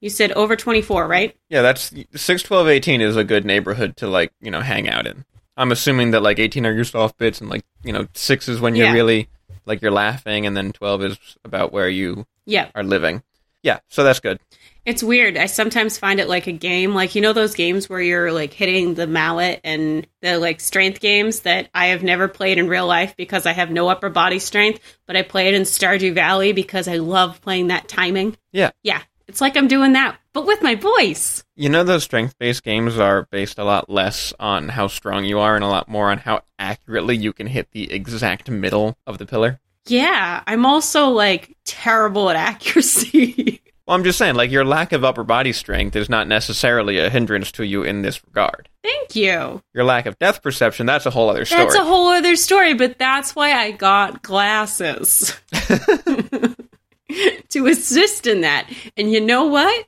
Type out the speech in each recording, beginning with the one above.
You said over 24, right? Yeah, that's 6, 12, 18 is a good neighborhood to like, you know, hang out in. I'm assuming that like 18 are your soft bits and like, you know, 6 is when you're Yeah. really like you're laughing and then 12 is about where you Yeah. are living. Yeah, so that's good. It's weird. I sometimes find it like a game. Like, you know, those games where you're like hitting the mallet and the like strength games that I have never played in real life because I have no upper body strength, but I play it in Stardew Valley because I love playing that timing. Yeah. Yeah. It's like I'm doing that, but with my voice. You know those strength-based games are based a lot less on how strong you are and a lot more on how accurately you can hit the exact middle of the pillar. Yeah. I'm also like terrible at accuracy. Well, I'm just saying, like, your lack of upper body strength is not necessarily a hindrance to you in this regard. Thank you. Your lack of depth perception, that's a whole other story. That's a whole other story, but that's why I got glasses to assist in that. And you know what?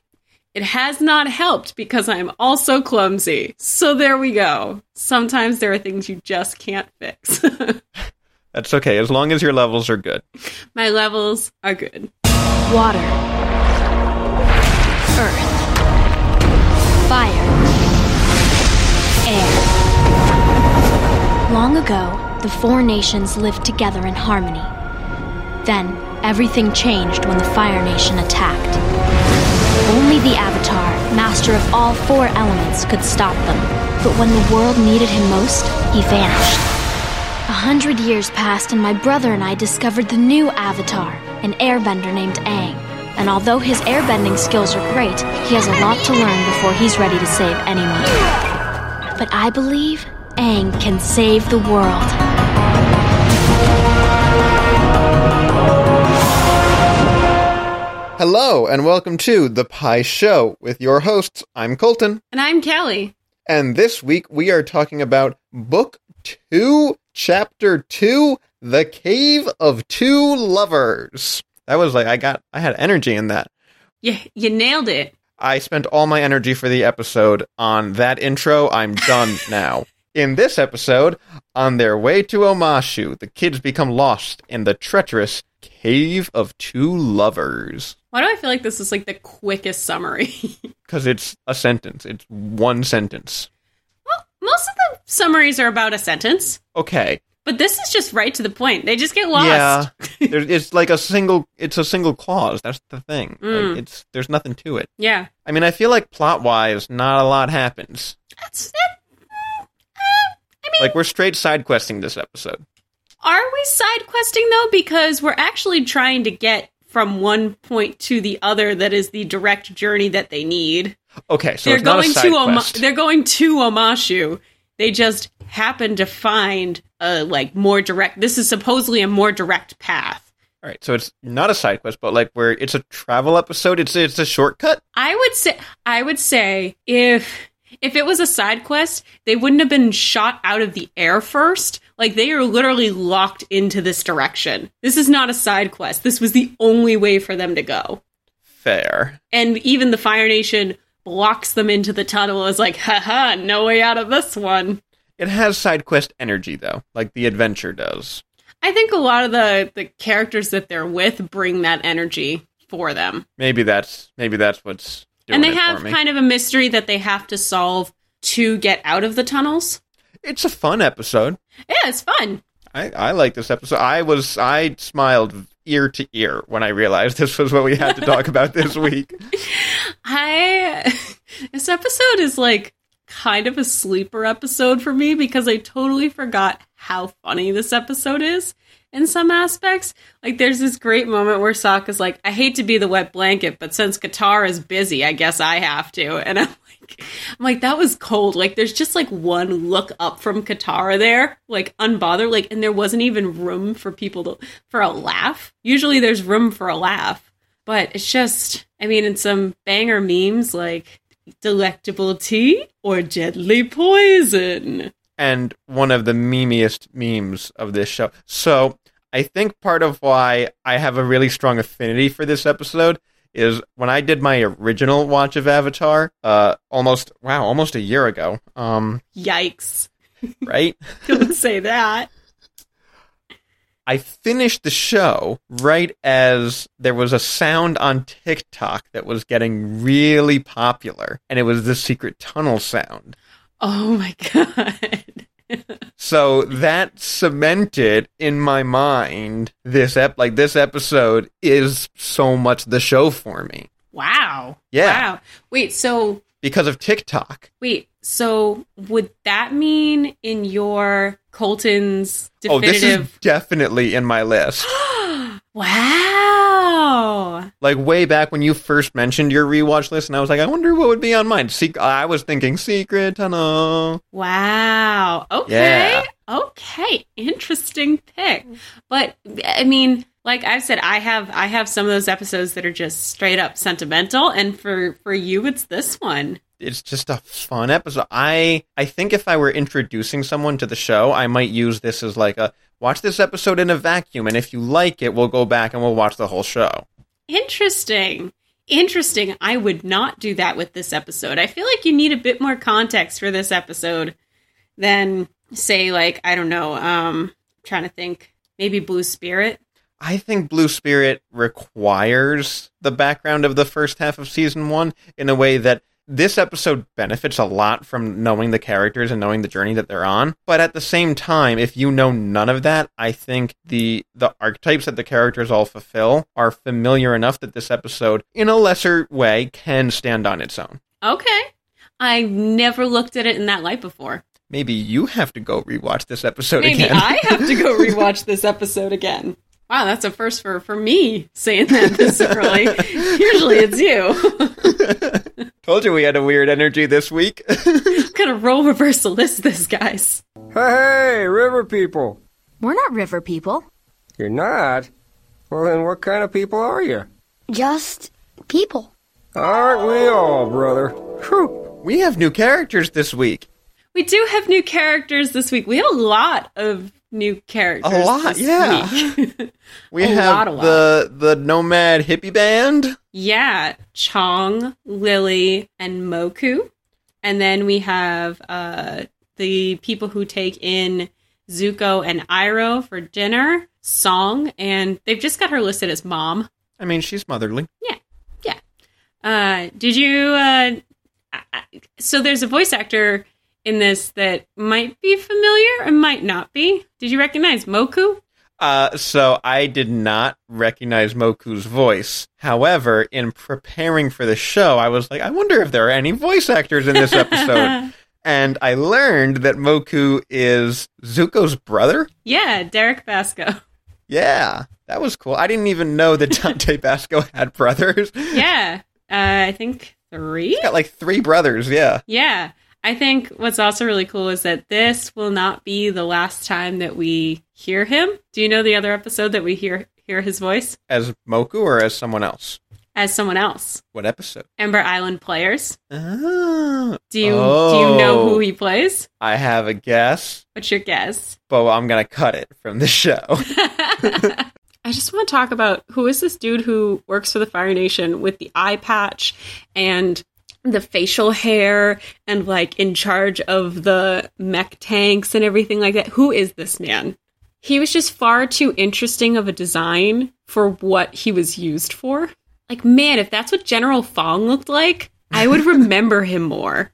It has not helped because I'm also clumsy. So there we go. Sometimes there are things you just can't fix. that's okay, as long as your levels are good. My levels are good. Water. Earth. Fire. Air. Long ago, the four nations lived together in harmony. Then, everything changed when the Fire Nation attacked. Only the Avatar, master of all four elements, could stop them. But when the world needed him most, he vanished. A hundred years passed, and my brother and I discovered the new Avatar, an airbender named Aang. And although his airbending skills are great, he has a lot to learn before he's ready to save anyone. But I believe Aang can save the world. Hello, and welcome to The Pie Show with your hosts. I'm Colton, And I'm Kelly. and this week we are talking about Book 2, Chapter 2 The Cave of Two Lovers. That was like, I got, I had energy in that. Yeah, you nailed it. I spent all my energy for the episode on that intro. I'm done now. In this episode, on their way to Omashu, the kids become lost in the treacherous Cave of Two Lovers. Why do I feel like this is like the quickest summary? Because it's a sentence. It's one sentence. well, most of the summaries are about a sentence. Okay. But this is just right to the point. They just get lost. Yeah. It's like a single. It's a single clause. That's the thing. Mm. Like it's there's nothing to it. Yeah. I mean, I feel like plot wise, not a lot happens. That's that. uh, I mean, Like we're straight side questing this episode. are we side questing though? Because we're actually trying to get from one point to the other. That is the direct journey that they need. Okay, so they're it's not a going to Oma- they're going to Omashu. They just happen to find a like more direct. This is supposedly a more direct path. All right, so it's not a side quest, but like where it's a travel episode. It's it's a shortcut. I would say I would say if if it was a side quest, they wouldn't have been shot out of the air first. Like they are literally locked into this direction. This is not a side quest. This was the only way for them to go. Fair. And even the Fire Nation blocks them into the tunnel is like, haha, no way out of this one. It has side quest energy though, like the adventure does. I think a lot of the the characters that they're with bring that energy for them. Maybe that's maybe that's what's doing and they have kind of a mystery that they have to solve to get out of the tunnels. it's a fun episode. Yeah, it's fun. I I like this episode. I was I smiled ear to ear when I realized this was what we had to talk about this week. I this episode is like kind of a sleeper episode for me because I totally forgot how funny this episode is in some aspects. Like there's this great moment where Sokka's like, I hate to be the wet blanket, but since Katara is busy, I guess I have to. And I'm I'm like, that was cold. Like there's just like one look up from Katara there, like unbothered, like and there wasn't even room for people to for a laugh. Usually there's room for a laugh. But it's just, I mean, in some banger memes like delectable tea or deadly poison. and one of the memeiest memes of this show. So I think part of why I have a really strong affinity for this episode is when I did my original watch of Avatar, uh, almost wow, almost a year ago. Um, Yikes. right? Don't say that. I finished the show right as there was a sound on TikTok that was getting really popular, and it was the secret tunnel sound. Oh my god. So that cemented in my mind this ep like this episode is so much the show for me wow. Yeah. Wow. Wait, so because of TikTok. wait, so would that mean in your Colton's Oh, this is definitely in my list. Wow. Oh. Like way back when you first mentioned your rewatch list, and I was like, I wonder what would be on mine. Sec- I was thinking Secret Tunnel. Wow. Okay. Yeah. Okay. Interesting pick. But I mean, like I've said, I have I have some of those episodes that are just straight up sentimental, and for for you, it's this one. It's just a fun episode. I I think if I were introducing someone to the show, I might use this as like a watch this episode in a vacuum, and if you like it, we'll go back and we'll watch the whole show. Interesting. Interesting. I would not do that with this episode. I feel like you need a bit more context for this episode than say like I don't know, um I'm trying to think maybe Blue Spirit. I think Blue Spirit requires the background of the first half of season one in a way that this episode benefits a lot from knowing the characters and knowing the journey that they're on. But at the same time, if you know none of that, I think the the archetypes that the characters all fulfill are familiar enough that this episode, in a lesser way, can stand on its own. Okay. I've never looked at it in that light before. Maybe you have to go rewatch this episode Maybe again. I have to go rewatch this episode again. Wow, that's a first for, for me saying that this early. Usually it's you. Told you we had a weird energy this week. Gonna roll reversal list this, guys. Hey, hey, river people. We're not river people. You're not? Well, then what kind of people are you? Just people. Aren't we all, brother? Whew. we have new characters this week. We do have new characters this week. We have a lot of new characters. A lot, yeah. We have lot, a lot. the the nomad hippie band. yeah, Chong, Lily, and Moku. And then we have uh, the people who take in Zuko and Iroh for dinner, Song, and they've just got her listed as mom. I mean, she's motherly. Yeah, yeah. Uh, did you? Uh, so there's a voice actor in this that might be familiar and might not be. Did you recognize Moku? Uh, so I did not recognize Moku's voice. However, in preparing for the show, I was like, I wonder if there are any voice actors in this episode. and I learned that Moku is Zuko's brother. yeah, Derek Basco. Yeah, that was cool. I didn't even know that Dante Basco had brothers. Yeah, uh, I think three. Got like three brothers. Yeah. Yeah. I think what's also really cool is that this will not be the last time that we hear him. Do you know the other episode that we hear hear his voice As Moku or as someone else? as someone else? What episode? Ember Island Players. Oh, Do you do you know Oh. who he plays? Oh. I have a guess, What's your guess? but I'm gonna cut it from the show. I just want to talk about who is this dude who works for the Fire Nation with the eye patch and the facial hair and like in charge of the mech tanks and everything like that. Who is this man? He was just far too interesting of a design for what he was used for. Like, man, if that's what General Fong looked like, I would remember him more.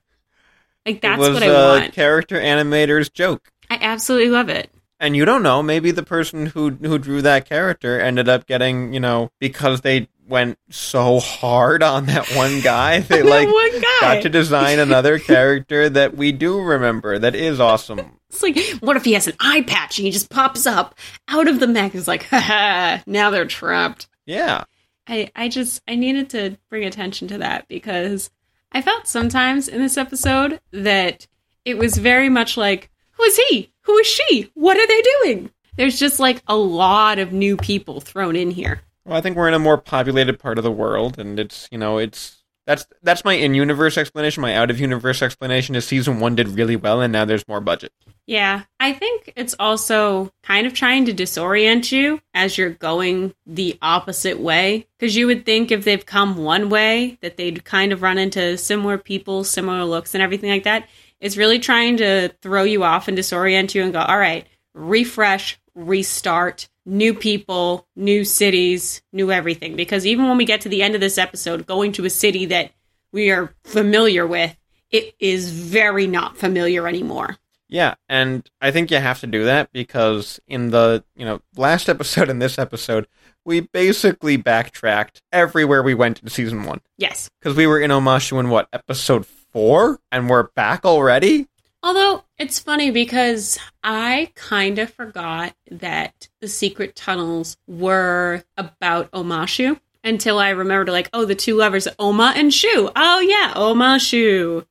Like, that's was what I a want. character animator's joke. I absolutely love it. And you don't know, maybe the person who who drew that character ended up getting, you know, because they went so hard on that one guy, they like guy. got to design another character that we do remember that is awesome. It's like, what if he has an eye patch and he just pops up out of the mech? It's like, haha, now they're trapped. Yeah. I, I just, I needed to bring attention to that because I felt sometimes in this episode that it was very much like, who is he? Who is she? What are they doing? There's just like a lot of new people thrown in here. Well, I think we're in a more populated part of the world, and it's you know it's that's that's my in-universe explanation. My out-of-universe explanation is season one did really well, and now there's more budget. Yeah, I think it's also kind of trying to disorient you as you're going the opposite way. Because you would think if they've come one way, that they'd kind of run into similar people, similar looks, and everything like that. It's really trying to throw you off and disorient you and go, all right, refresh, restart, new people, new cities, new everything. Because even when we get to the end of this episode, going to a city that we are familiar with, it is very not familiar anymore. Yeah, and I think you have to do that because in the, you know, last episode and this episode, we basically backtracked everywhere we went in season 1 Yes. because we were in Omashu in what, episode 4 and we're back already? Although it's funny because I kind of forgot that the secret tunnels were about Omashu until I remembered, like, oh, the two lovers, Oma and Shu. Oh, yeah, Oma, Shu.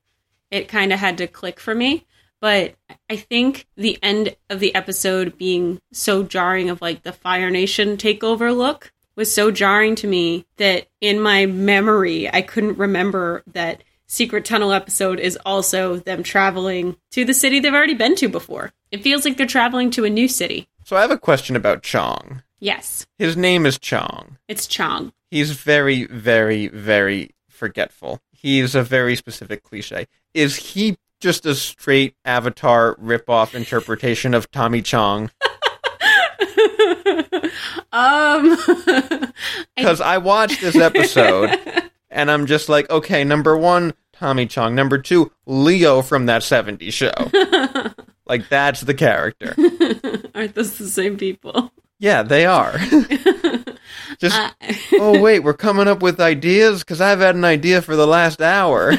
It kind of had to click for me. But I think the end of the episode being so jarring of like the Fire Nation takeover look was so jarring to me that in my memory, I couldn't remember that Secret Tunnel episode is also them traveling to the city they've already been to before. It feels like they're traveling to a new city. So I have a question about Chong. Yes, His name is Chong. it's Chong. He's very, very, very forgetful. He's a very specific cliche. Is he just a straight Avatar ripoff interpretation of Tommy Chong? um, Because I watched this episode and I'm just like, okay, number one, Tommy Chong. Number two, Leo from that 70s show. like, that's the character. aren't those the same people? Yeah, they are. just, Uh, oh, wait, we're coming up with ideas? Because I've had an idea for the last hour.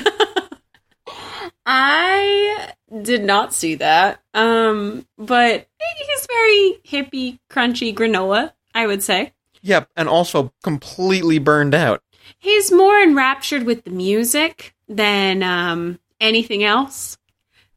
I did not see that. Um, but he's very hippie, crunchy granola, I would say. yep, and also completely burned out. He's more enraptured with the music than um, anything else.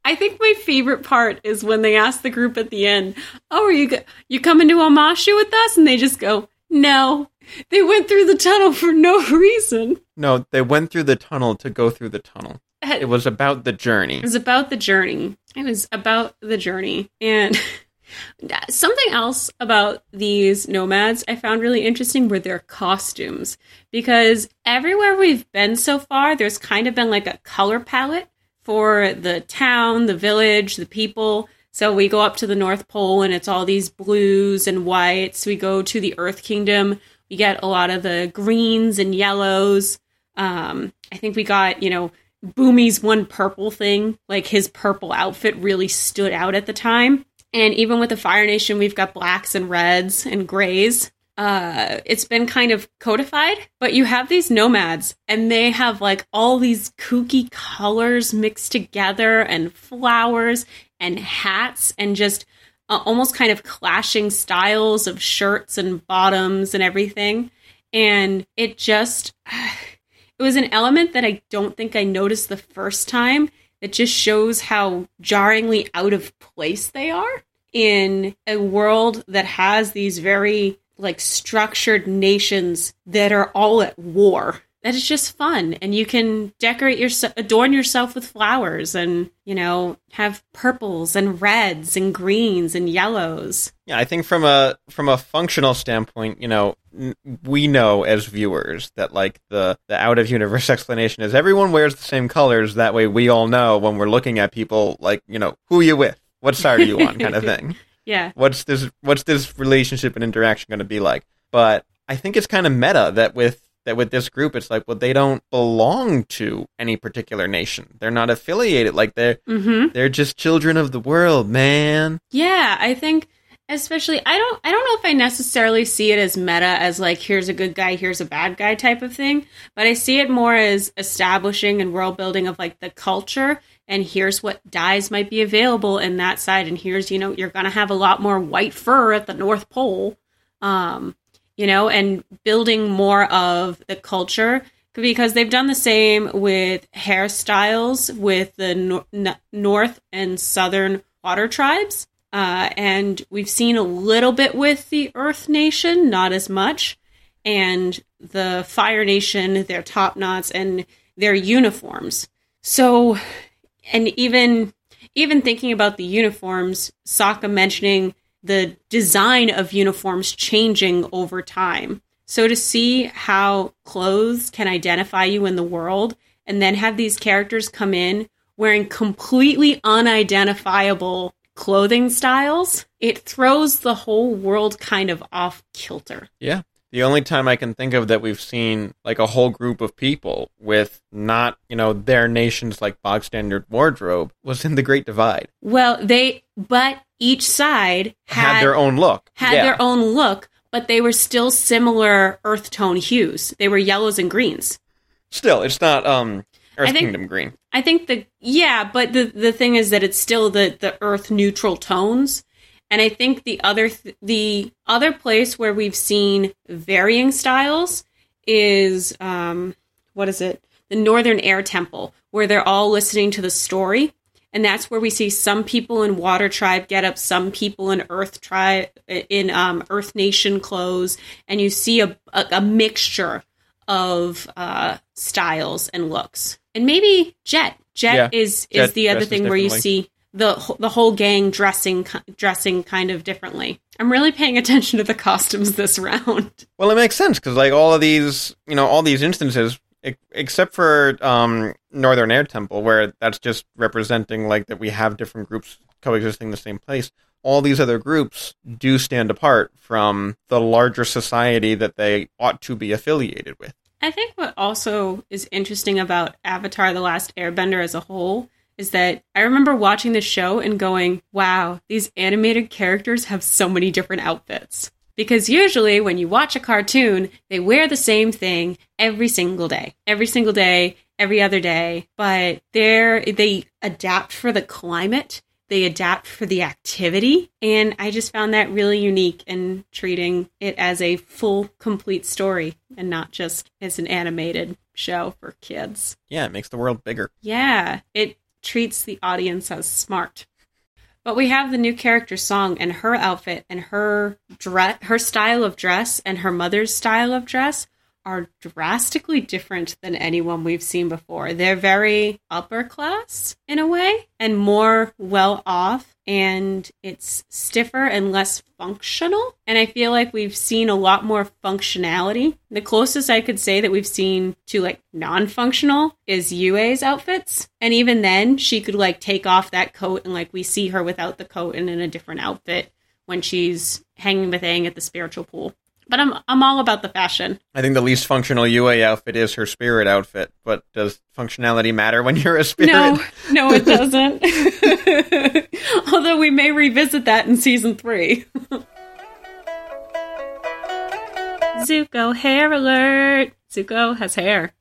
I think my favorite part is when they ask the group at the end, "Oh, are you go- you coming to Omashu with us?" And they just go, "No." They went through the tunnel for no reason. No, they went through the tunnel to go through the tunnel. It was about the journey. It was about the journey. It was about the journey. And something else about these nomads I found really interesting were their costumes. Because everywhere we've been so far, there's kind of been like a color palette for the town, the village, the people. So we go up to the North Pole and it's all these blues and whites. We go to the Earth Kingdom. We get a lot of the greens and yellows. Um, I think we got, you know, Bumi's one purple thing, like his purple outfit really stood out at the time. And even with the Fire Nation, we've got blacks and reds and grays. Uh, it's been kind of codified, but you have these nomads and they have like all these kooky colors mixed together and flowers and hats and just uh, almost kind of clashing styles of shirts and bottoms and everything. And it just, it was an element that I don't think I noticed the first time. It just shows how jarringly out of place they are in a world that has these very like structured nations that are all at war. That is just fun, and you can decorate your adorn yourself with flowers, and you know have purples and reds and greens and yellows. Yeah, I think from a from a functional standpoint, you know, we know as viewers that like the the out of universe explanation is everyone wears the same colors. That way, we all know when we're looking at people, like you know, who are you with, what side are you on, kind of thing. Yeah, What's this What's this relationship and interaction going to be like? But I think it's kind of meta that with that with this group, it's like, well, they don't belong to any particular nation. They're not affiliated. Like they're mm-hmm. they're just children of the world, man. Yeah, I think especially I don't I don't know if I necessarily see it as meta as like here's a good guy, here's a bad guy type of thing, but I see it more as establishing and world building of like the culture and here's what dyes might be available in that side and here's you know you're going to have a lot more white fur at the North Pole. Um you know, and building more of the culture because they've done the same with hairstyles with the nor- north and southern water tribes. Uh, and we've seen a little bit with the Earth Nation, not as much. And the Fire Nation, their top knots and their uniforms. So, and even even thinking about the uniforms, Sokka mentioning the design of uniforms changing over time. So to see how clothes can identify you in the world and then have these characters come in wearing completely unidentifiable clothing styles, it throws the whole world kind of off kilter. Yeah. The only time I can think of that we've seen like a whole group of people with not, you know, their nation's like bog standard wardrobe was in the Great Divide. Well, they, but each side Had, had, their own look. had yeah. their own look, but they were still similar earth tone hues. They were yellows and greens. Still, it's not um Earth I think- Kingdom green. I think the yeah, but the the thing is that it's still the the earth neutral tones. And I think the other th- the other place where we've seen varying styles is um what is it? The Northern Air Temple where they're all listening to the story. And that's where we see some people in Water Tribe get up, some people in Earth Tribe in um, Earth Nation clothes, and you see a, a, a mixture of uh, styles and looks. And maybe Jet. Jet Yeah, is Jet is the other thing where you see the the whole gang dressing dressing kind of differently. I'm really paying attention to the costumes this round. Well, it makes sense because like all of these, you know, all these instances, e- except for um, Northern Air Temple, where that's just representing like that we have different groups coexisting in the same place. All these other groups do stand apart from the larger society that they ought to be affiliated with. I think what also is interesting about Avatar: The Last Airbender as a whole is that I remember watching the show and going, "Wow, these animated characters have so many different outfits." Because usually when you watch a cartoon, they wear the same thing every single day. Every single day, every other day, but they're they adapt for the climate they adapt for the activity. And i just found that really unique in treating it as a full complete story and not just as an animated show for kids. Yeah, it makes the world bigger. yeah it treats the audience as smart. But we have the new character Song and her outfit and her dress her style of dress and her mother's style of dress are drastically different than anyone we've seen before. They're very upper class in a way and more well off and it's stiffer and less functional. And I feel like we've seen a lot more functionality. The closest I could say that we've seen to like non-functional is Yue's outfits. And even then she could like take off that coat and like we see her without the coat and in a different outfit when she's hanging with Aang at the spiritual pool. But I'm I'm all about the fashion. I think the least functional Yue outfit is her spirit outfit, but does functionality matter when you're a spirit? No, no, it doesn't. Although we may revisit that in season three. Zuko hair alert. Zuko has hair.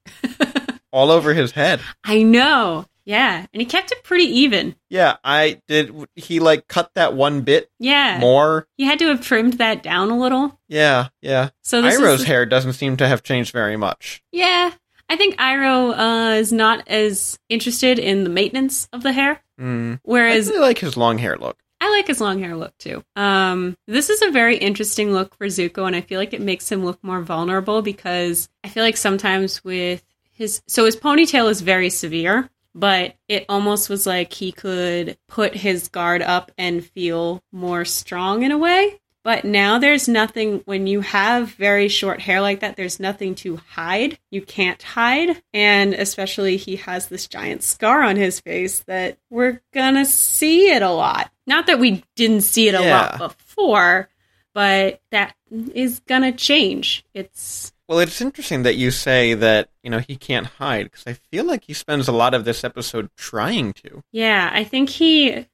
All over his head. I know. Yeah, and he kept it pretty even. Yeah, I did. He like cut that one bit Yeah, more. he had to have trimmed that down a little. Yeah, yeah. So this Iroh's is, hair doesn't seem to have changed very much. Yeah, I think Iroh uh, is not as interested in the maintenance of the hair, Mm. I whereas really like his long hair look. I like his long hair look too. Um, this is a very interesting look for Zuko, and I feel like it makes him look more vulnerable because I feel like sometimes with his so his ponytail is very severe, but it almost was like he could put his guard up and feel more strong in a way. But now there's nothing when you have very short hair like that, there's nothing to hide. You can't hide. And especially he has this giant scar on his face that we're gonna see it a lot. Not that we didn't see it a Yeah. lot before, but that is gonna change. It's Well, it's interesting that you say that you know he can't hide because I feel like he spends a lot of this episode trying to. Yeah, I think he.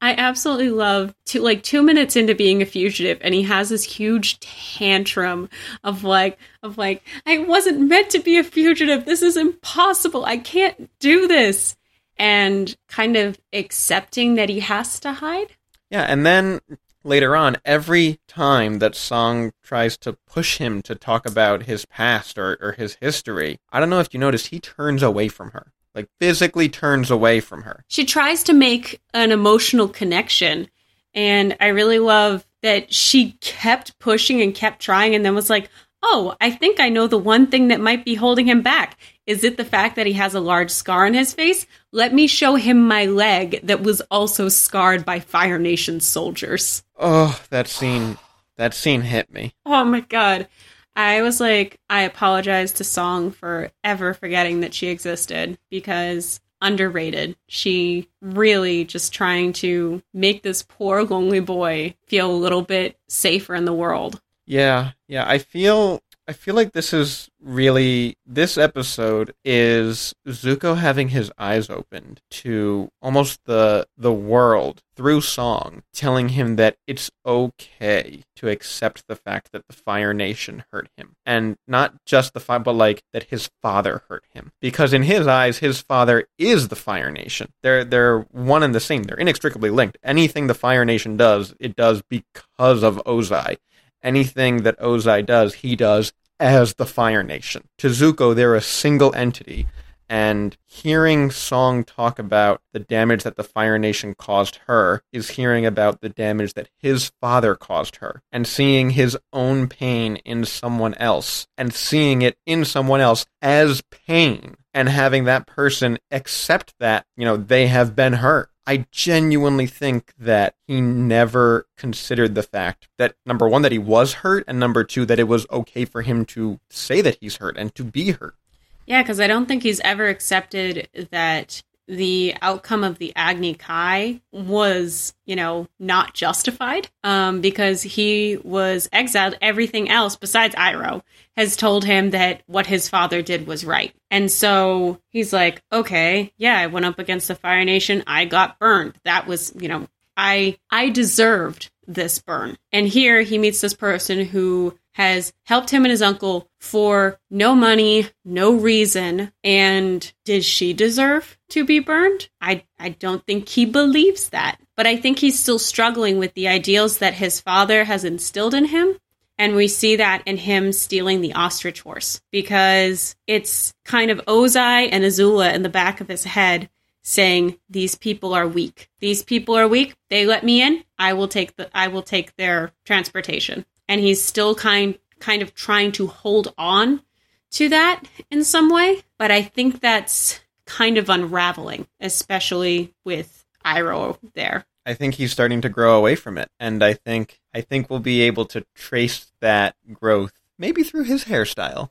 I absolutely love to like two minutes into being a fugitive, and he has this huge tantrum of like of like I wasn't meant to be a fugitive. This is impossible. I can't do this, and kind of accepting that he has to hide. Yeah, and then later on, every time that Song tries to push him to talk about his past or, or his history, I don't know if you noticed, he turns away from her. Like physically turns away from her. she tries to make an emotional connection and i really love that she kept pushing and kept trying and then was like oh i think i know the one thing that might be holding him back is it the fact that he has a large scar on his face let me show him my leg that was also scarred by fire nation soldiers Oh, that scene that scene hit me. oh my god i was like i apologize to Song for ever forgetting that she existed because underrated. She really just trying to make this poor lonely boy feel a little bit safer in the world. Yeah, yeah. I feel I feel like this is really this episode is Zuko having his eyes opened to almost the the world through Song, telling him that it's okay to accept the fact that the Fire Nation hurt him, and not just the fire, but like that his father hurt him, because in his eyes, his father is the Fire Nation. They're they're one and the same. They're inextricably linked. Anything the Fire Nation does, it does because of Ozai anything that Ozai does, he does as the Fire Nation. To Zuko, they're a single entity. And hearing Song talk about the damage that the Fire Nation caused her is hearing about the damage that his father caused her and seeing his own pain in someone else and seeing it in someone else as pain and having that person accept that, you know, they have been hurt. I genuinely think that he never considered the fact that number one, that he was hurt, and number two, that it was okay for him to say that he's hurt and to be hurt. Yeah, because I don't think he's ever accepted that the outcome of the Agni Kai was, you know, not justified um, because he was exiled. Everything else besides Iroh has told him that what his father did was right. And so he's like, okay, yeah, I went up against the Fire Nation. I got burned. That was, you know, I I deserved this burn. And here he meets this person who has helped him and his uncle for no money, no reason. And did she deserve to be burned? I, I don't think he believes that. But I think he's still struggling with the ideals that his father has instilled in him. And we see that in him stealing the ostrich horse because it's kind of Ozai and Azula in the back of his head saying these people are weak. These people are weak. They let me in. I will take the I will take their transportation and he's still kind kind of trying to hold on to that in some way. But I think that's kind of unraveling, especially with Iroh there. I think he's starting to grow away from it, and I think I think we'll be able to trace that growth maybe through his hairstyle.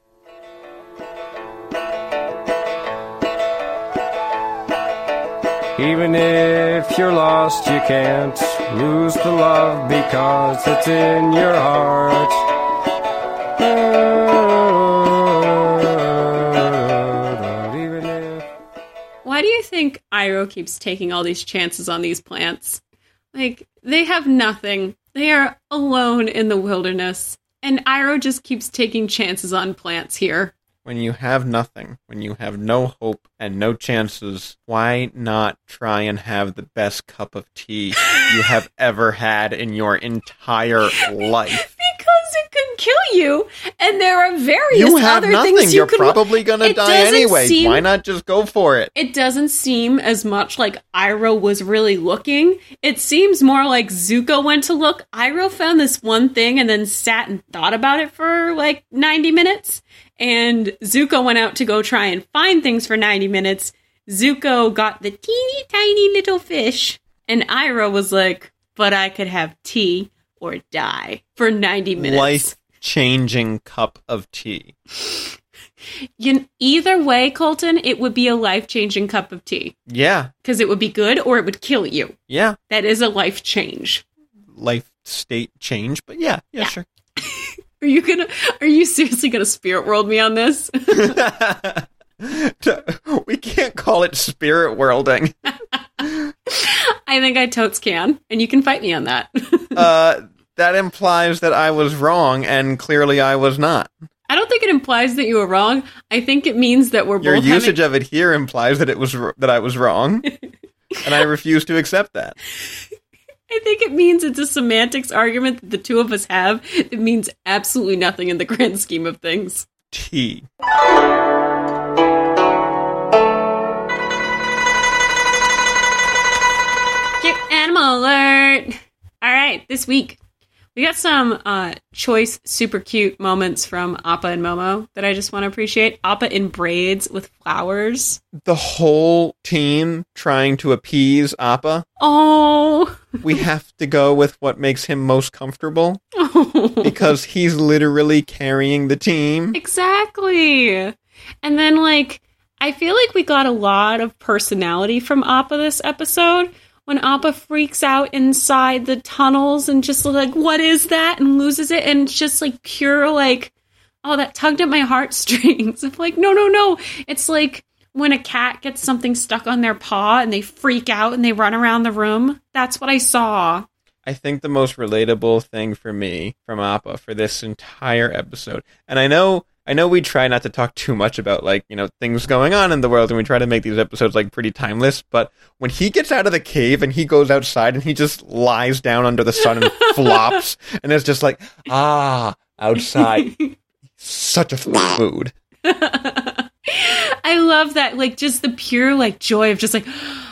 Even if you're lost, you can't lose the love because it's in your heart. Why do you think Iroh keeps taking all these chances on these plants? Like, they have nothing. They are alone in the wilderness. And Iroh just keeps taking chances on plants here. When you have nothing, when you have no hope and no chances, why not try and have the best cup of tea you have ever had in your entire life? Because kill you, and there are various You have other nothing. things you You're could. probably gonna It die anyway. seem- Why not just go for it? It doesn't seem as much like Iroh was really looking. It seems more like Zuko went to look. Iroh found this one thing and then sat and thought about it for like 90 minutes. And Zuko went out to go try and find things for 90 minutes. Zuko got the teeny tiny little fish. And Iroh was like, but I could have tea or die for 90 minutes. Life changing cup of tea. You, either way, Colton, it would be a life changing cup of tea. Yeah, Because it would be good or it would kill you. yeah. That is a life change. Life state change, but yeah, yeah, Yeah. sure. Are you gonna? Are you seriously gonna spirit world me on this? we can't call it spirit worlding. I think I totes can, and you can fight me on that. Uh, that implies that I was wrong, and clearly I was not. I don't think it implies that you were wrong. I think it means that we're Your both usage having. of it here implies that it was that I was wrong, and I refuse to accept that. I think it means it's a semantics argument that the two of us have. It means absolutely nothing in the grand scheme of things. T. Cute animal alert! All right, this week we got some uh, choice, super cute moments from Appa and Momo that I just want to appreciate. Appa in braids with flowers. The whole team trying to appease Appa. Oh, We have to go with what makes him most comfortable because he's literally carrying the team. exactly. And then like. I feel like we got a lot of personality from Appa this episode. When Appa freaks out inside the tunnels and just like, what is that? And loses it. And it's just like pure, like, oh, that tugged at my heartstrings. I'm like, no, no, no. It's like when a cat gets something stuck on their paw and they freak out and they run around the room. That's what I saw. I think the most relatable thing for me from Appa for this entire episode, and I know I know we try not to talk too much about like, you know, things going on in the world and we try to make these episodes like pretty timeless, but when he gets out of the cave and he goes outside and he just lies down under the sun and flops and it's just like, ah, outside. Such a food. I love that, like, just the pure, like, joy of just like,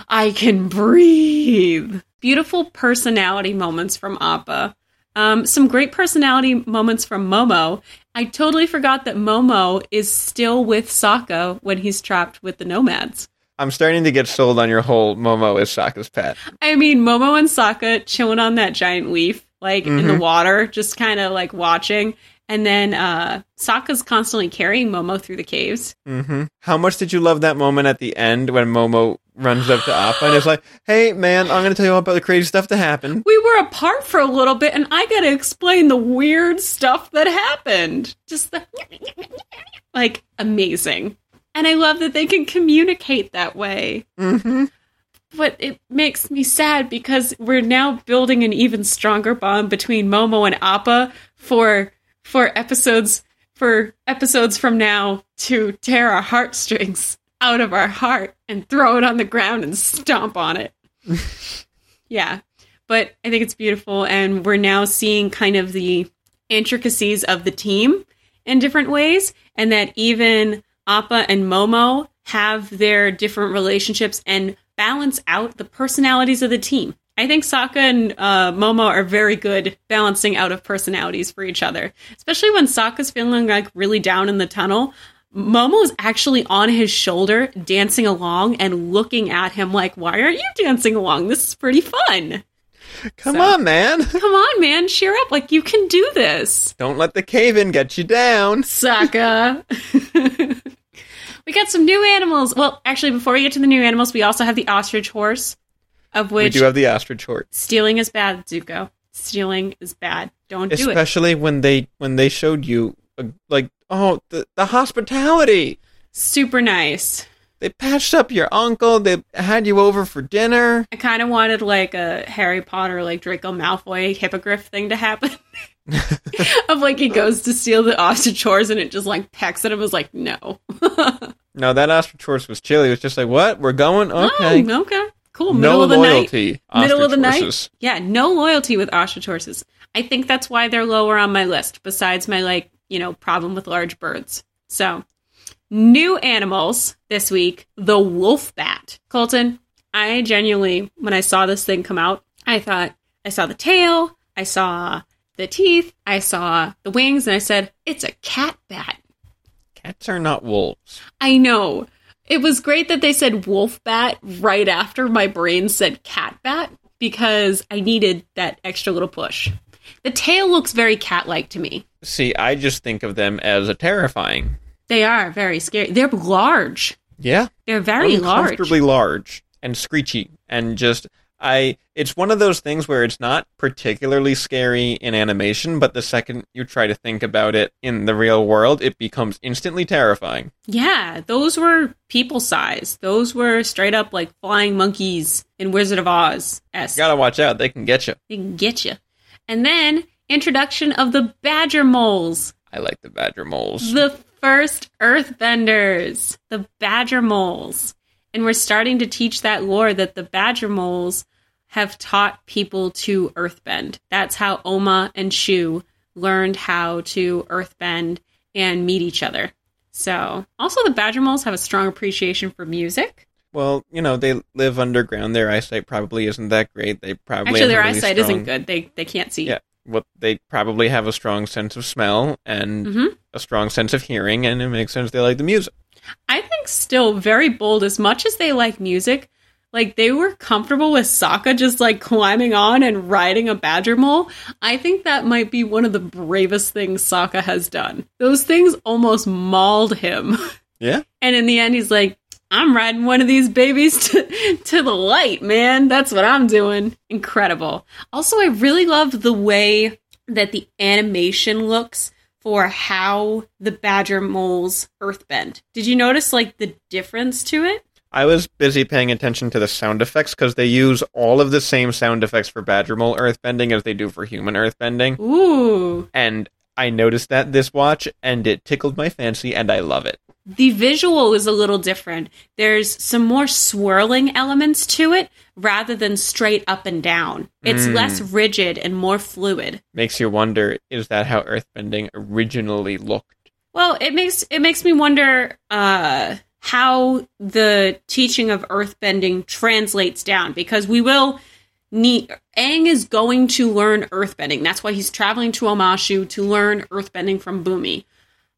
I can breathe. Beautiful personality moments from Appa. Um, some great personality moments from Momo. I totally forgot that Momo is still with Sokka when he's trapped with the nomads. I'm starting to get sold on your whole Momo is Sokka's pet. I mean, Momo and Sokka chilling on that giant leaf, like in the Mhm. water, just kind of like watching. And then uh, Sokka's constantly carrying Momo through the caves. hmm How much did you love that moment at the end when Momo runs up to Appa and is like, "Hey, man, I'm going to tell you all about the crazy stuff that happened." We were apart for a little bit, and I got to explain the weird stuff that happened. Just the like amazing. And I love that they can communicate that way. hmm But it makes me sad because we're now building an even stronger bond between Momo and Appa for for episodes for episodes from now to tear our heartstrings out of our heart and throw it on the ground and stomp on it. yeah. But I think it's beautiful and we're now seeing kind of the intricacies of the team in different ways and that even Appa and Momo have their different relationships and balance out the personalities of the team. I think Sokka and uh, Momo are very good balancing out of personalities for each other, especially when Sokka's feeling like really down in the tunnel. Momo's actually on his shoulder, dancing along and looking at him like, "Why aren't you dancing along? This is pretty fun. Come So- on, man. Come on, man, cheer up! Like you can do this." Don't let the cave in get you down. Sokka. we got some new animals. Well, actually, before we get to the new animals, we also have the ostrich horse, of We which do have the ostrich horse. stealing is bad, Zuko. Stealing is bad. Don't do it. Especially when they when they showed you uh, like oh the the hospitality. Super nice. They patched up your uncle. They had you over for dinner. I kind of wanted like a Harry Potter, like Draco Malfoy hippogriff thing to happen. of like he goes to steal the ostrich horse and it just like pecks at him. Was like no. No, that ostrich horse was chilly. It was just like, what? We're going? Okay. Oh, okay. Cool. Middle no of the night. middle of the night. Yeah, no loyalty with ostrich horses. I think that's why they're lower on my list, besides my like, you know, problem with large birds. So new animals this week, the wolf bat. Colton, I genuinely, when I saw this thing come out, I thought I saw the tail, I saw the teeth, I saw the wings, and I said, it's a cat bat. Cats are not wolves. I know. It was great that they said wolf bat right after my brain said cat bat because I needed that extra little push. The tail looks very cat like to me. See, I just think of them as a terrifying. They are very scary. They're large. Yeah. They're very large. uncomfortably large and screechy and just I it's one of those things where it's not particularly scary in animation, but the second you try to think about it in the real world, it becomes instantly terrifying. Yeah, those were people size. Those were straight up like flying monkeys in Wizard of Oz. S. You gotta watch out, they can get you. They can get you. And then introduction of the badger moles. I like the badger moles. The first earthbenders, the badger moles. And we're starting to teach that lore that the badger moles have taught people to earthbend. That's how Oma and Shu learned how to earthbend and meet each other. So, also the badger moles have a strong appreciation for music. well, you know, they live underground. Their eyesight probably isn't that great. They probably Actually, their really eyesight strong- isn't good. They they can't see. Yeah. Well, they probably have a strong sense of smell and Mhm. a strong sense of hearing, and it makes sense they like the music. I think still very bold as much as they like music. Like they were comfortable with Sokka just like climbing on and riding a badger mole. I think that might be one of the bravest things Sokka has done. Those things almost mauled him. Yeah. And in the end he's like, I'm riding one of these babies to, to the light, man. That's what I'm doing. Incredible. Also, I really love the way that the animation looks for how the badger moles earthbend. Did you notice like the difference to it? I was busy paying attention to the sound effects because they use all of the same sound effects for badger mole earthbending as they do for human earthbending. Ooh. And I noticed that this watch and it tickled my fancy and I love it. The visual is a little different. There's some more swirling elements to it rather than straight up and down. It's Mm. less rigid and more fluid. Makes you wonder is that how earthbending originally looked? Well, it makes it makes me wonder uh, how the teaching of earthbending translates down because we will need Aang is going to learn earthbending. That's why he's traveling to Omashu to learn earthbending from Bumi.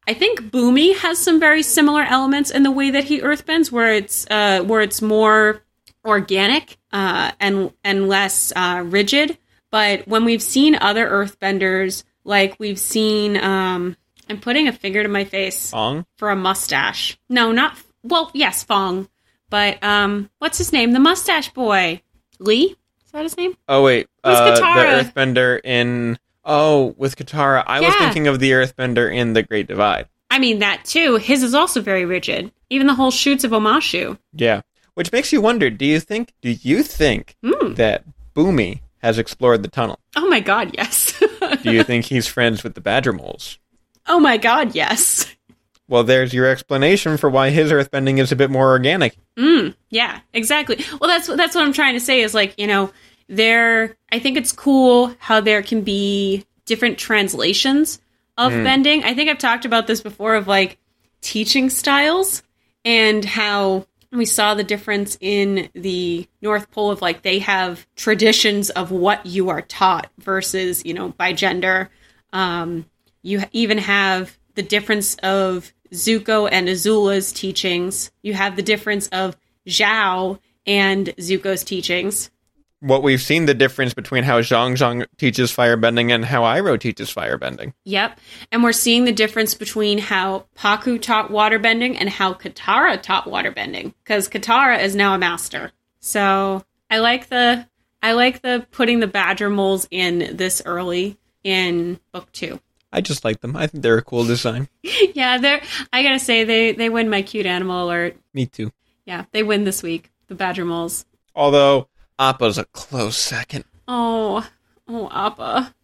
I think Bumi has some very similar elements in the way that he earthbends, where it's uh, where it's more organic uh, and and less uh, rigid. But when we've seen other earthbenders, like we've seen, um, I'm putting a finger to my face Song? for a mustache. No, not well. Yes, Fong, but um, what's his name? The mustache boy, Lee. Is that his name? Oh wait, uh, the earthbender in Oh, with Katara. I was thinking of the earthbender in The Great Divide. I mean that too. His is also very rigid. Even the whole shoots of Omashu. Yeah. Which makes you wonder, do you think do you think Hmm. that Bumi has explored the tunnel? Oh my god, yes. Do you think he's friends with the badger moles? oh my god, yes. Well, there's your explanation for why his earthbending is a bit more organic. Mm, yeah, exactly. Well, that's that's what I'm trying to say is like you know there. I think it's cool how there can be different translations of bending. I think I've talked about this before of like teaching styles and how we saw the difference in the North Pole of like they have traditions of what you are taught versus you know by gender. Um, you even have the difference of Zuko and Azula's teachings. You have the difference of Zhao and Zuko's teachings. What we've seen the difference between how Jeong Jeong teaches firebending and how Iroh teaches firebending. Yep. And we're seeing the difference between how Pakku taught waterbending and how Katara taught waterbending. Because Katara is now a master. So I like the I like the putting the badger moles in this early in book two. I just like them. I think they're a cool design. yeah, they're I gotta say they they win my cute animal alert. Me too. Yeah, they win this week. The badger moles. Although Appa's a close second. Oh, oh, Appa.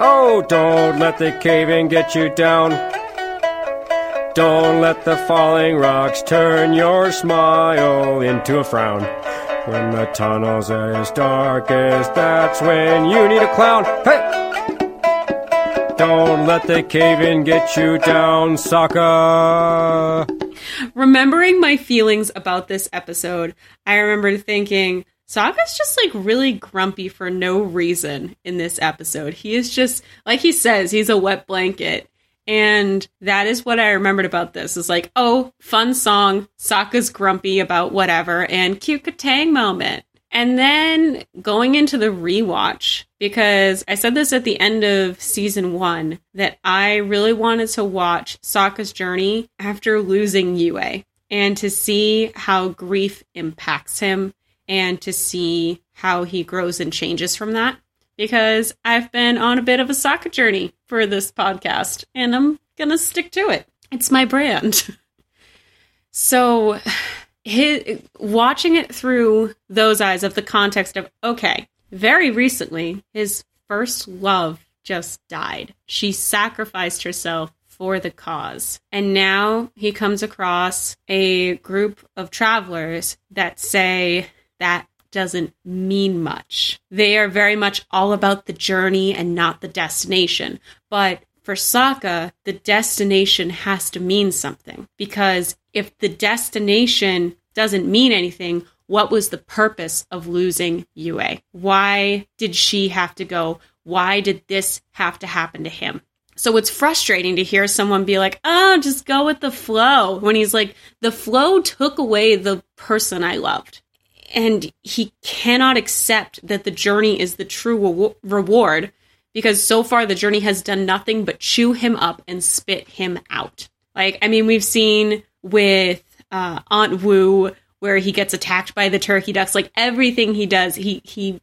Oh, don't let the cave-in get you down. Don't let the falling rocks turn your smile into a frown. When the tunnel's at its darkest, that's when you need a clown. Hey! Don't let the cave-in get you down, Sokka. remembering my feelings about this episode, I remember thinking, Sokka's just like really grumpy for no reason in this episode. He is just, like he says, he's a wet blanket. And that is what I remembered about this is like, oh, fun song, Sokka's grumpy about whatever, and cute Katang moment. And then going into the rewatch, because I said this at the end of season one, that I really wanted to watch Sokka's journey after losing Yue and to see how grief impacts him and to see how he grows and changes from that. Because I've been on a bit of a Sokka journey for this podcast and I'm gonna stick to it. It's my brand. So his, watching it through those eyes of the context of okay very recently his first love just died she sacrificed herself for the cause and now he comes across a group of travelers that say that doesn't mean much they are very much all about the journey and not the destination but for Sokka, the destination has to mean something because if the destination doesn't mean anything, what was the purpose of losing Yue? Why did she have to go? Why did this have to happen to him? So it's frustrating to hear someone be like, oh, just go with the flow. When he's like, the flow took away the person I loved. And he cannot accept that the journey is the true rewa- reward because so far the journey has done nothing but chew him up and spit him out. Like, I mean, we've seen with uh, Aunt Wu where he gets attacked by the turkey ducks. Like everything he does, he he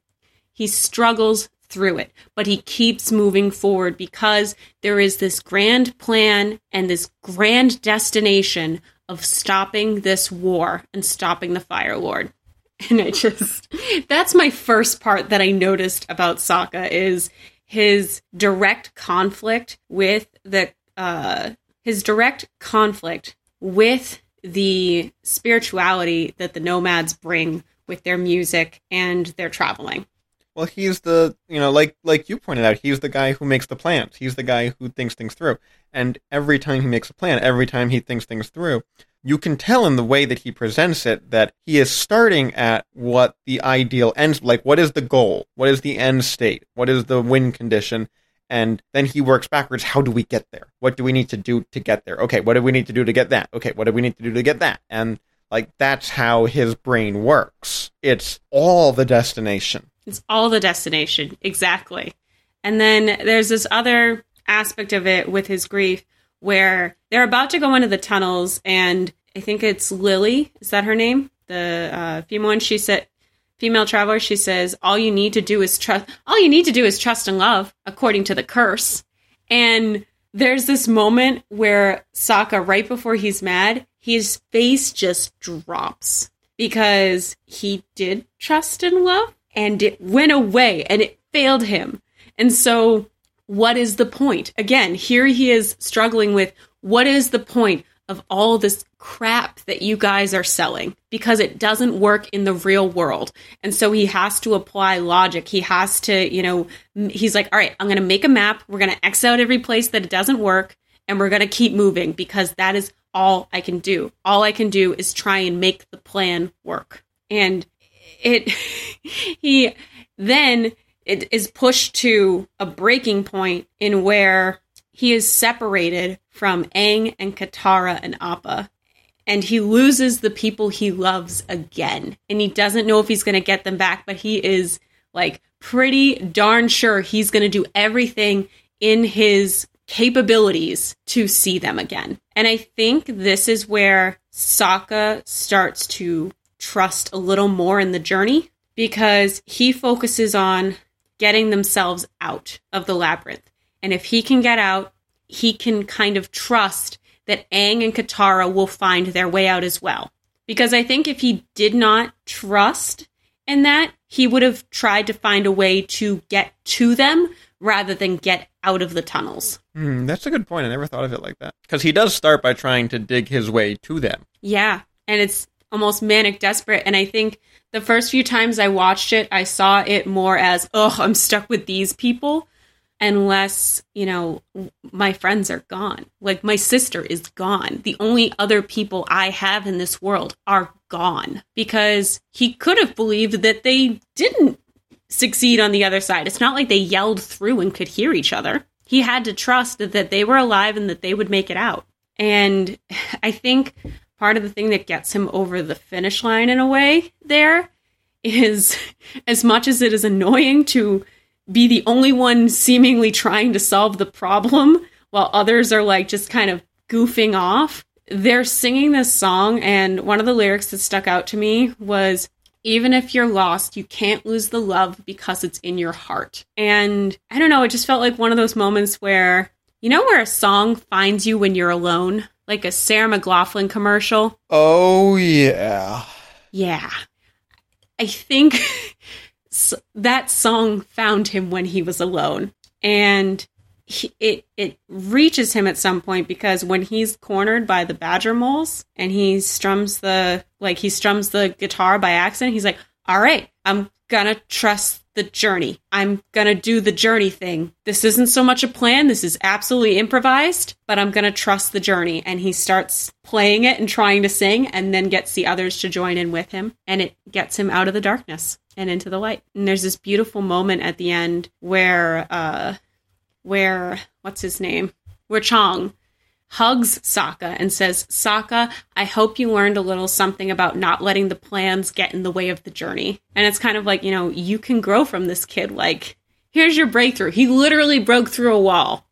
he struggles through it, but he keeps moving forward because there is this grand plan and this grand destination of stopping this war and stopping the Fire Lord. And I just that's my first part that I noticed about Sokka is his direct conflict with the uh his direct conflict with the spirituality that the nomads bring with their music and their traveling. Well, he's the you know, like like you pointed out, he's the guy who makes the plans. He's the guy who thinks things through. And every time he makes a plan, every time he thinks things through, you can tell in the way that he presents it that he is starting at what the ideal ends like what is the goal? What is the end state? What is the win condition? And then he works backwards. How do we get there? What do we need to do to get there? Okay, what do we need to do to get that? Okay, what do we need to do to get that? And like that's how his brain works. It's all the destination. It's all the destination, exactly. And then there's this other aspect of it with his grief where they're about to go into the tunnels, and I think it's Lily. Is that her name? The uh, female one. She said, female traveler. She says, "All you need to do is trust. All you need to do is trust and love, according to the curse." And there's this moment where Sokka, right before he's mad, his face just drops because he did trust and love and it went away and it failed him. And so, what is the point? Again, here he is struggling with what is the point of all this crap that you guys are selling because it doesn't work in the real world. And so he has to apply logic. He has to, you know, he's like, all right, I'm going to make a map. We're going to X out every place that it doesn't work and we're going to keep moving because that is all I can do. All I can do is try and make the plan work. And it, he then it is pushed to a breaking point in where he is separated from Aang and Katara and Appa. And he loses the people he loves again. And he doesn't know if he's going to get them back, but he is like pretty darn sure he's going to do everything in his capabilities to see them again. And I think this is where Sokka starts to trust a little more in the journey because he focuses on getting themselves out of the labyrinth. And if he can get out, he can kind of trust that Aang and Katara will find their way out as well. Because I think if he did not trust in that, he would have tried to find a way to get to them rather than get out of the tunnels. Mm, that's a good point. I never thought of it like that. Because he does start by trying to dig his way to them. Yeah. And it's almost manic desperate. And I think the first few times I watched it, I saw it more as, oh, I'm stuck with these people unless, you know, my friends are gone. Like my sister is gone. The only other people I have in this world are gone because he could have believed that they didn't succeed on the other side. It's not like they yelled through and could hear each other. He had to trust that they were alive and that they would make it out. And I think part of the thing that gets him over the finish line in a way there is as much as it is annoying to be the only one seemingly trying to solve the problem while others are like just kind of goofing off. They're singing this song, and one of the lyrics that stuck out to me was even if you're lost, you can't lose the love because it's in your heart. And I don't know, it just felt like one of those moments where, you know, where a song finds you when you're alone? Like a Sarah McLachlan commercial? Oh, yeah. Yeah. I think that song found him when he was alone. And he, it it reaches him at some point because when he's cornered by the badger moles and he strums the like he strums the guitar by accident he's like all right i'm gonna trust the journey. I'm gonna do the journey thing. This isn't so much a plan. This is absolutely improvised but i'm gonna trust the journey. And he starts playing it and trying to sing and then gets the others to join in with him and it gets him out of the darkness and into the light and there's this beautiful moment at the end where uh where what's his name? Where Chong hugs Sokka and says, Sokka, I hope you learned a little something about not letting the plans get in the way of the journey. And it's kind of like, you know, you can grow from this kid. Like, here's your breakthrough. He literally broke through a wall.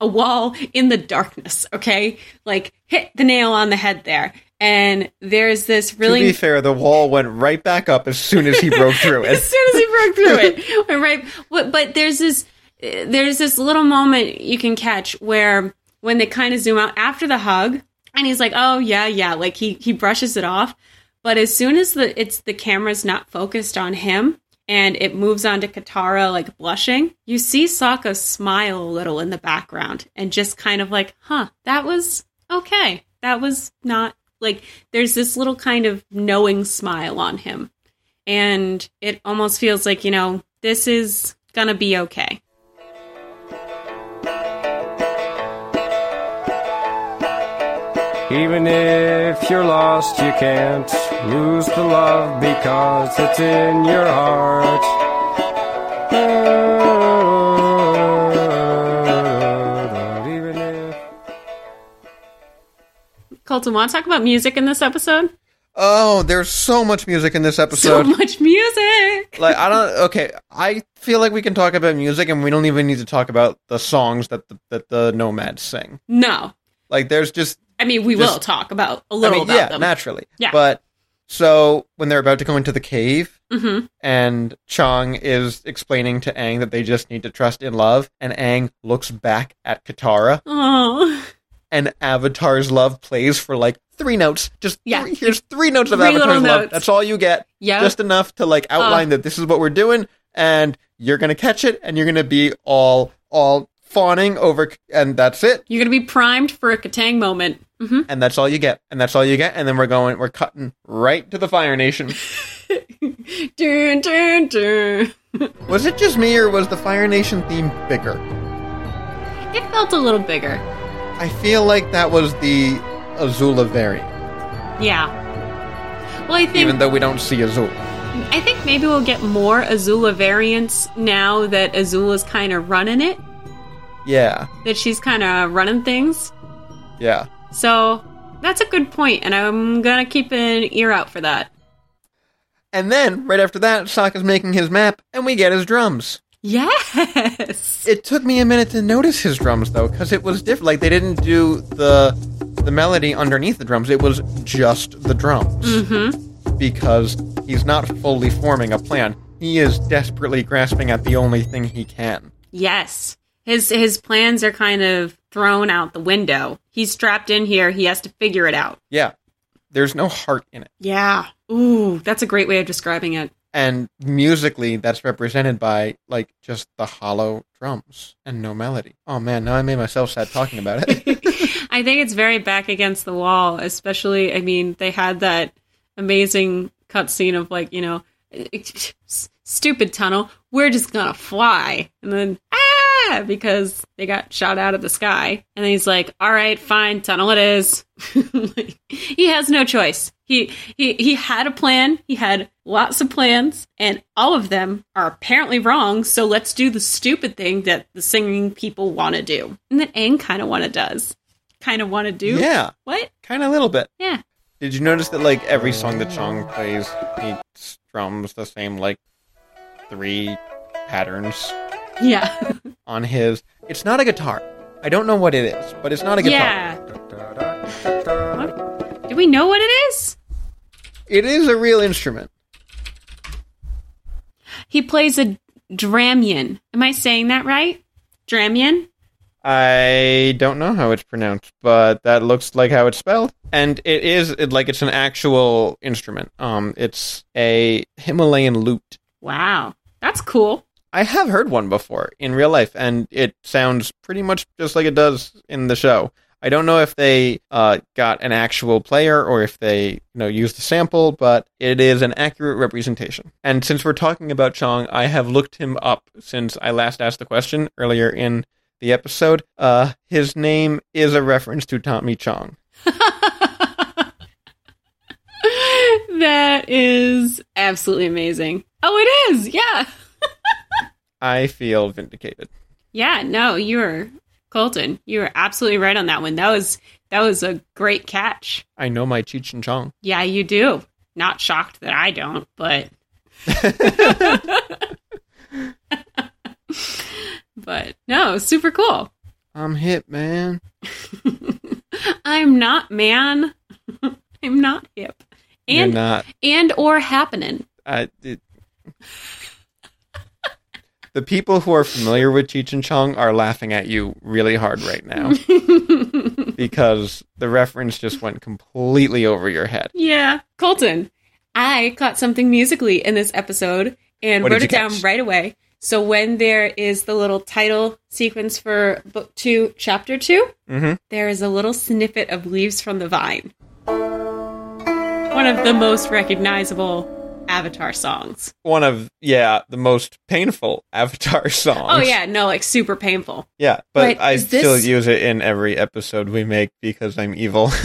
a wall in the darkness, okay? Like hit the nail on the head there. And there's this really To be fair, the wall went right back up as soon as he broke through as it. soon as he broke through it. Went right, but, but there's this there's this little moment you can catch where when they kind of zoom out after the hug, and he's like, "Oh yeah, yeah," like he he brushes it off. But as soon as the it's the camera's not focused on him and it moves on to Katara like blushing, you see Sokka smile a little in the background and just kind of like, "Huh, that was okay. That was not like there's this little kind of knowing smile on him." And it almost feels like, you know, this is gonna be okay. Even if you're lost, you can't lose the love because it's in your heart. Colton, want to talk about music in this episode? Oh, there's so much music in this episode. So much music. like I don't okay, I feel like we can talk about music and we don't even need to talk about the songs that the, that the nomads sing. No, Like there's just I mean we Just- will talk about a little mean, about yeah, them. naturally. Yeah. But so when they're about to go into the cave hmm and Chong is explaining to Aang that they just need to trust in love and Aang looks back at Katara Oh, and Avatar's love plays for like three notes. Just Yeah. three, here's three notes of Three Avatar's love. notes. That's all you get. yeah. Just enough to like outline that this is what we're doing and you're gonna catch it and you're gonna be all all fawning over and that's it. You're gonna be primed for a Katang moment. hmm And that's all you get. And that's all you get. And then we're going we're cutting right to the Fire Nation. dun, dun, dun. Was it just me or was the Fire Nation theme bigger? It felt a little bigger. I feel like that was the Azula variant, Yeah. Well, I think even though we don't see Azula. I think maybe we'll get more Azula variants now that Azula's kind of running it. Yeah, That she's kind of running things. yeah. So that's a good point, and I'm gonna keep an ear out for that. And then, right after that, Sokka's making his map, and we get his drums. Yes. It took me a minute to notice his drums, though, because it was different. Like, they didn't do the the melody underneath the drums. It was just the drums. Mm-hmm. Because he's not fully forming a plan. He is desperately grasping at the only thing he can. Yes. His his plans are kind of thrown out the window. He's strapped in here. He has to figure it out. Yeah. There's no heart in it. Yeah. Ooh, that's a great way of describing it. And musically, that's represented by, like, just the hollow drums and no melody. Oh man, now I made myself sad talking about it. I think it's very back against the wall, especially. I mean, they had that amazing cutscene of like, you know, stupid tunnel. We're just gonna fly, and then ah, because they got shot out of the sky. And then he's like, "All right, fine, tunnel it is." Like, he has no choice. He he he had a plan. He had lots of plans, and all of them are apparently wrong. So let's do the stupid thing that the singing people want to do, and that Aang kind of want to does, kind of want to do. yeah, What? kind of a little bit. Yeah. Did you notice that, like, every song that Chong plays, he strums the same, like, three patterns Yeah. on his. It's not a guitar. I don't know what it is, but it's not a guitar. yeah. Do we know what it is? It is a real instrument. He plays a dramion. Am I saying that right? Dramion? I don't know how it's pronounced, but that looks like how it's spelled. And it is it, like it's an actual instrument. Um, it's a Himalayan lute. Wow. That's cool. I have heard one before in real life, and it sounds pretty much just like it does in the show. I don't know if they uh, got an actual player or if they you know used a sample, but it is an accurate representation. And since we're talking about Chong, I have looked him up since I last asked the question earlier in the episode. Uh, his name is a reference to Tommy Chong. that is absolutely amazing. Oh, it is. Yeah. I feel vindicated. Yeah, no, you're Colton. You were absolutely right on that one. That was that was a great catch. I know my Cheech and Chong. Yeah, you do. Not shocked that I don't, but but no, super cool. I'm hip, man. I'm not man. I'm not hip. You're And not. and or happening. I, it, the people who are familiar with Cheech and Chong are laughing at you really hard right now because the reference just went completely over your head. Yeah. Colton, I caught something musically in this episode and What wrote it down catch? right away. So when there is the little title sequence for book two, chapter two, Mm-hmm. there is a little snippet of Leaves from the Vine. One of the most recognizable Avatar songs. One of yeah the most painful Avatar songs. Oh, yeah. No, like super painful. yeah. But, But I this- still use it in every episode we make because I'm evil.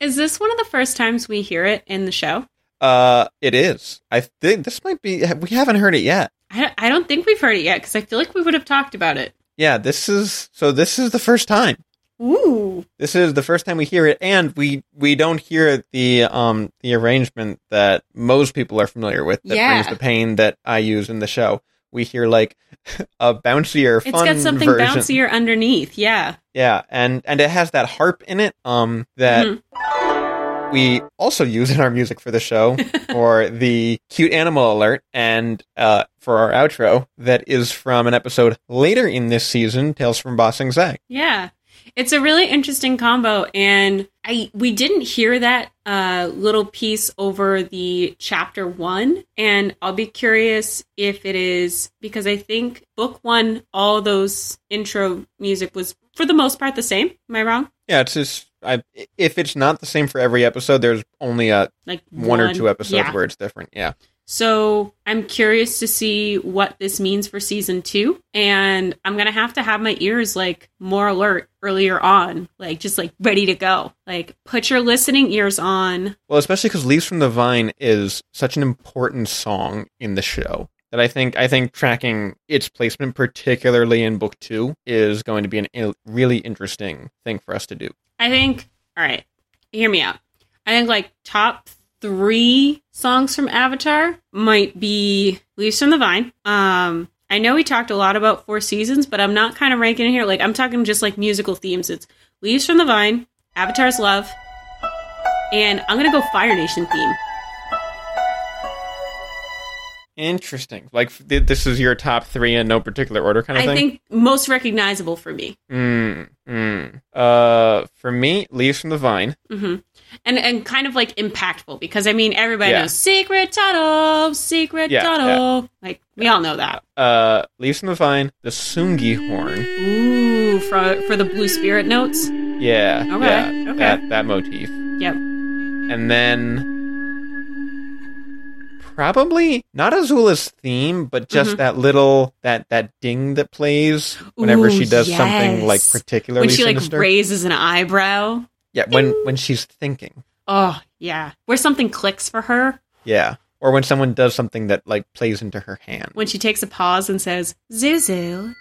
Is this one of the first times we hear it in the show? uh, it is. I think this might be. We haven't heard it yet. I, I don't think we've heard it yet because I feel like we would have talked about it. Yeah, this is so. This is the first time. Ooh. This is the first time we hear it, and we we don't hear the um the arrangement that most people are familiar with. That Yeah. brings the pain that I use in the show. We hear like a bouncier, It's got something version. bouncier underneath. Yeah. Yeah, and and it has that harp in it. Um, that Mhm. we also use in our music for the show for the cute animal alert, and uh for our outro that is from an episode later in this season, Tales from Ba Sing Se. Yeah. It's a really interesting combo and I we didn't hear that uh little piece over the chapter 1 and I'll be curious if it is because I think book 1 all those intro music was for the most part the same. Am I wrong? Yeah, it's just I, if it's not the same for every episode, there's only a Like one, or two episodes yeah. where it's different. Yeah. So I'm curious to see what this means for season two. And I'm going to have to have my ears like more alert earlier on, like just like ready to go. Like put your listening ears on. Well, especially because "Leaves from the Vine" is such an important song in the show that I think I think tracking its placement, particularly in book two, is going to be an, a really interesting thing for us to do. I think, all right, hear me out. I think like top three songs from Avatar might be Leaves from the Vine. Um, I know we talked a lot about Four Seasons, but I'm not kind of ranking it here. Like I'm talking just like musical themes. It's Leaves from the Vine, Avatar's Love, and I'm gonna go Fire Nation theme. Interesting. Like this is your top three in no particular order, kind of I thing. I think most recognizable for me. Mm, mm. Uh, for me, "Leaves from the Vine." hmm And and kind of like impactful because I mean everybody Yeah. knows secret tunnel, secret Yeah, tunnel. Like we all know that. Uh, "Leaves from the Vine," the Tsungi horn. Ooh, for for the blue spirit notes. Yeah. Okay, Yeah. okay. That that motif. Yep. And then probably not Azula's theme, but just Mhm. that little that that ding that plays whenever Ooh, she does something like yes. particularly When she like raises an eyebrow. Yeah, when when she's thinking. Oh yeah, where something clicks for her Yeah. Or when someone does something that like plays into her hand. when she takes a pause and says "Zuzu."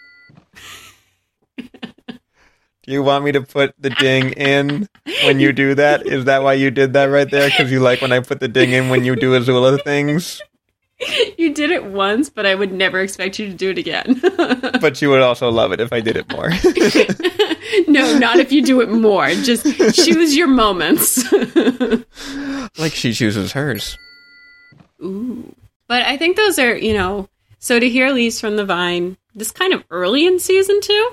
Do you want me to put the ding in when you do that? Is that why you did that right there? Because you like when I put the ding in when you do Azula things? You did it once, but I would never expect you to do it again. But you would also love it if I did it more. no, not if you do it more. Just choose your moments. like she chooses hers. Ooh. But I think those are, you know, so to hear Leaves from the Vine, this kind of early in season two.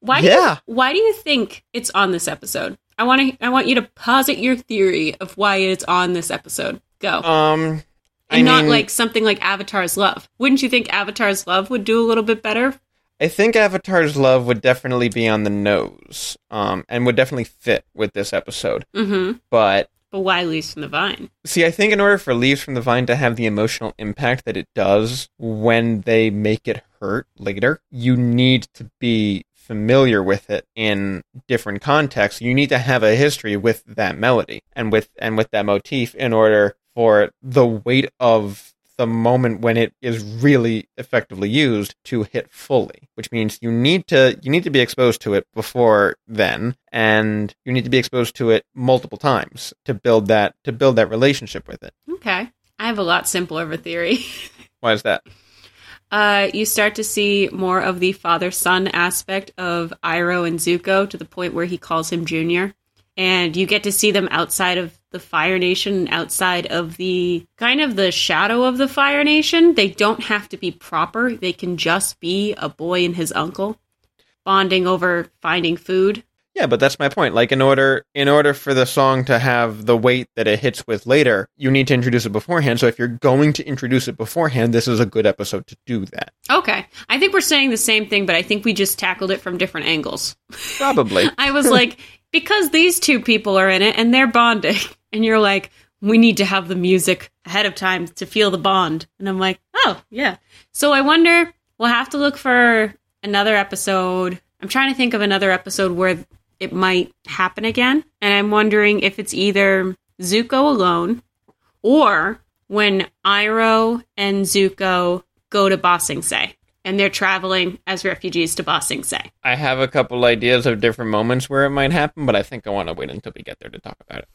Why do Yeah. you, why do you think it's on this episode? I want to I want you to posit your theory of why it's on this episode. Go. Um I and not mean- like something like Avatar's Love. Wouldn't you think Avatar's Love would do a little bit better? I think Avatar's love would definitely be on the nose, um, and would definitely fit with this episode. Mm-hmm. But But why Leaves from the Vine? see, I think in order for Leaves from the Vine to have the emotional impact that it does when they make it hurt later, you need to be familiar with it in different contexts. You need to have a history with that melody and with and with that motif in order for the weight of the moment when it is really effectively used to hit fully which means you need to you need to be exposed to it before then and you need to be exposed to it multiple times to build that to build that relationship with it Okay. I have a lot simpler of a theory. why is that uh, you start to see more of the father son aspect of Iroh and Zuko to the point where he calls him Junior. And you get to see them outside of the Fire Nation, outside of the kind of the shadow of the Fire Nation. They don't have to be proper, they can just be a boy and his uncle bonding over finding food. Yeah, but that's my point. Like in order in order for the song to have the weight that it hits with later, you need to introduce it beforehand. So if you're going to introduce it beforehand, this is a good episode to do that. Okay. I think we're saying the same thing, but I think we just tackled it from different angles. Probably. I was like, because these two people are in it and they're bonding, and you're like, we need to have the music ahead of time to feel the bond. And I'm like, oh, yeah. So I wonder, we'll have to look for another episode. I'm trying to think of another episode where it might happen again. And I'm wondering if it's either Zuko alone or when Iroh and Zuko go to Bossing Sing Se and they're traveling as refugees to Ba Sing Se. I have a couple ideas of different moments where it might happen, but I think I want to wait until we get there to talk about it.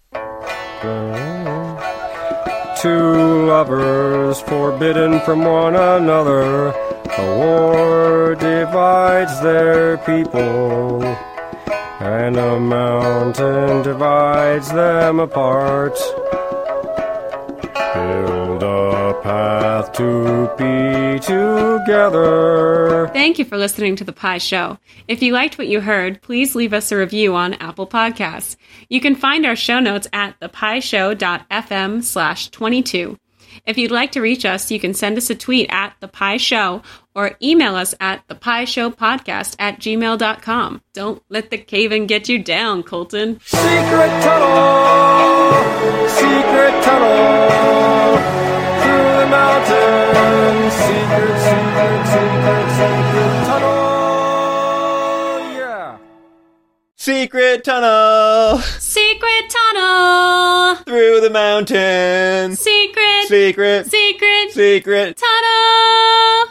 Two lovers forbidden from one another. A war divides their people, and a mountain divides them apart. Build a path to be together. Thank you for listening to The Pie Show. If you liked what you heard, please leave us a review on Apple Podcasts. You can find our show notes at thepieshow.fm slash 22. If you'd like to reach us, you can send us a tweet at The Pie Show or email us at thepieshowpodcast at gmail.com. Don't let the cave-in get you down, Colton. Secret tunnel, secret tunnel mountains. Secret, secret, secret, secret tunnel. Yeah. Secret tunnel Secret tunnel! through the mountains. Secret, Secret, secret secret. tunnel!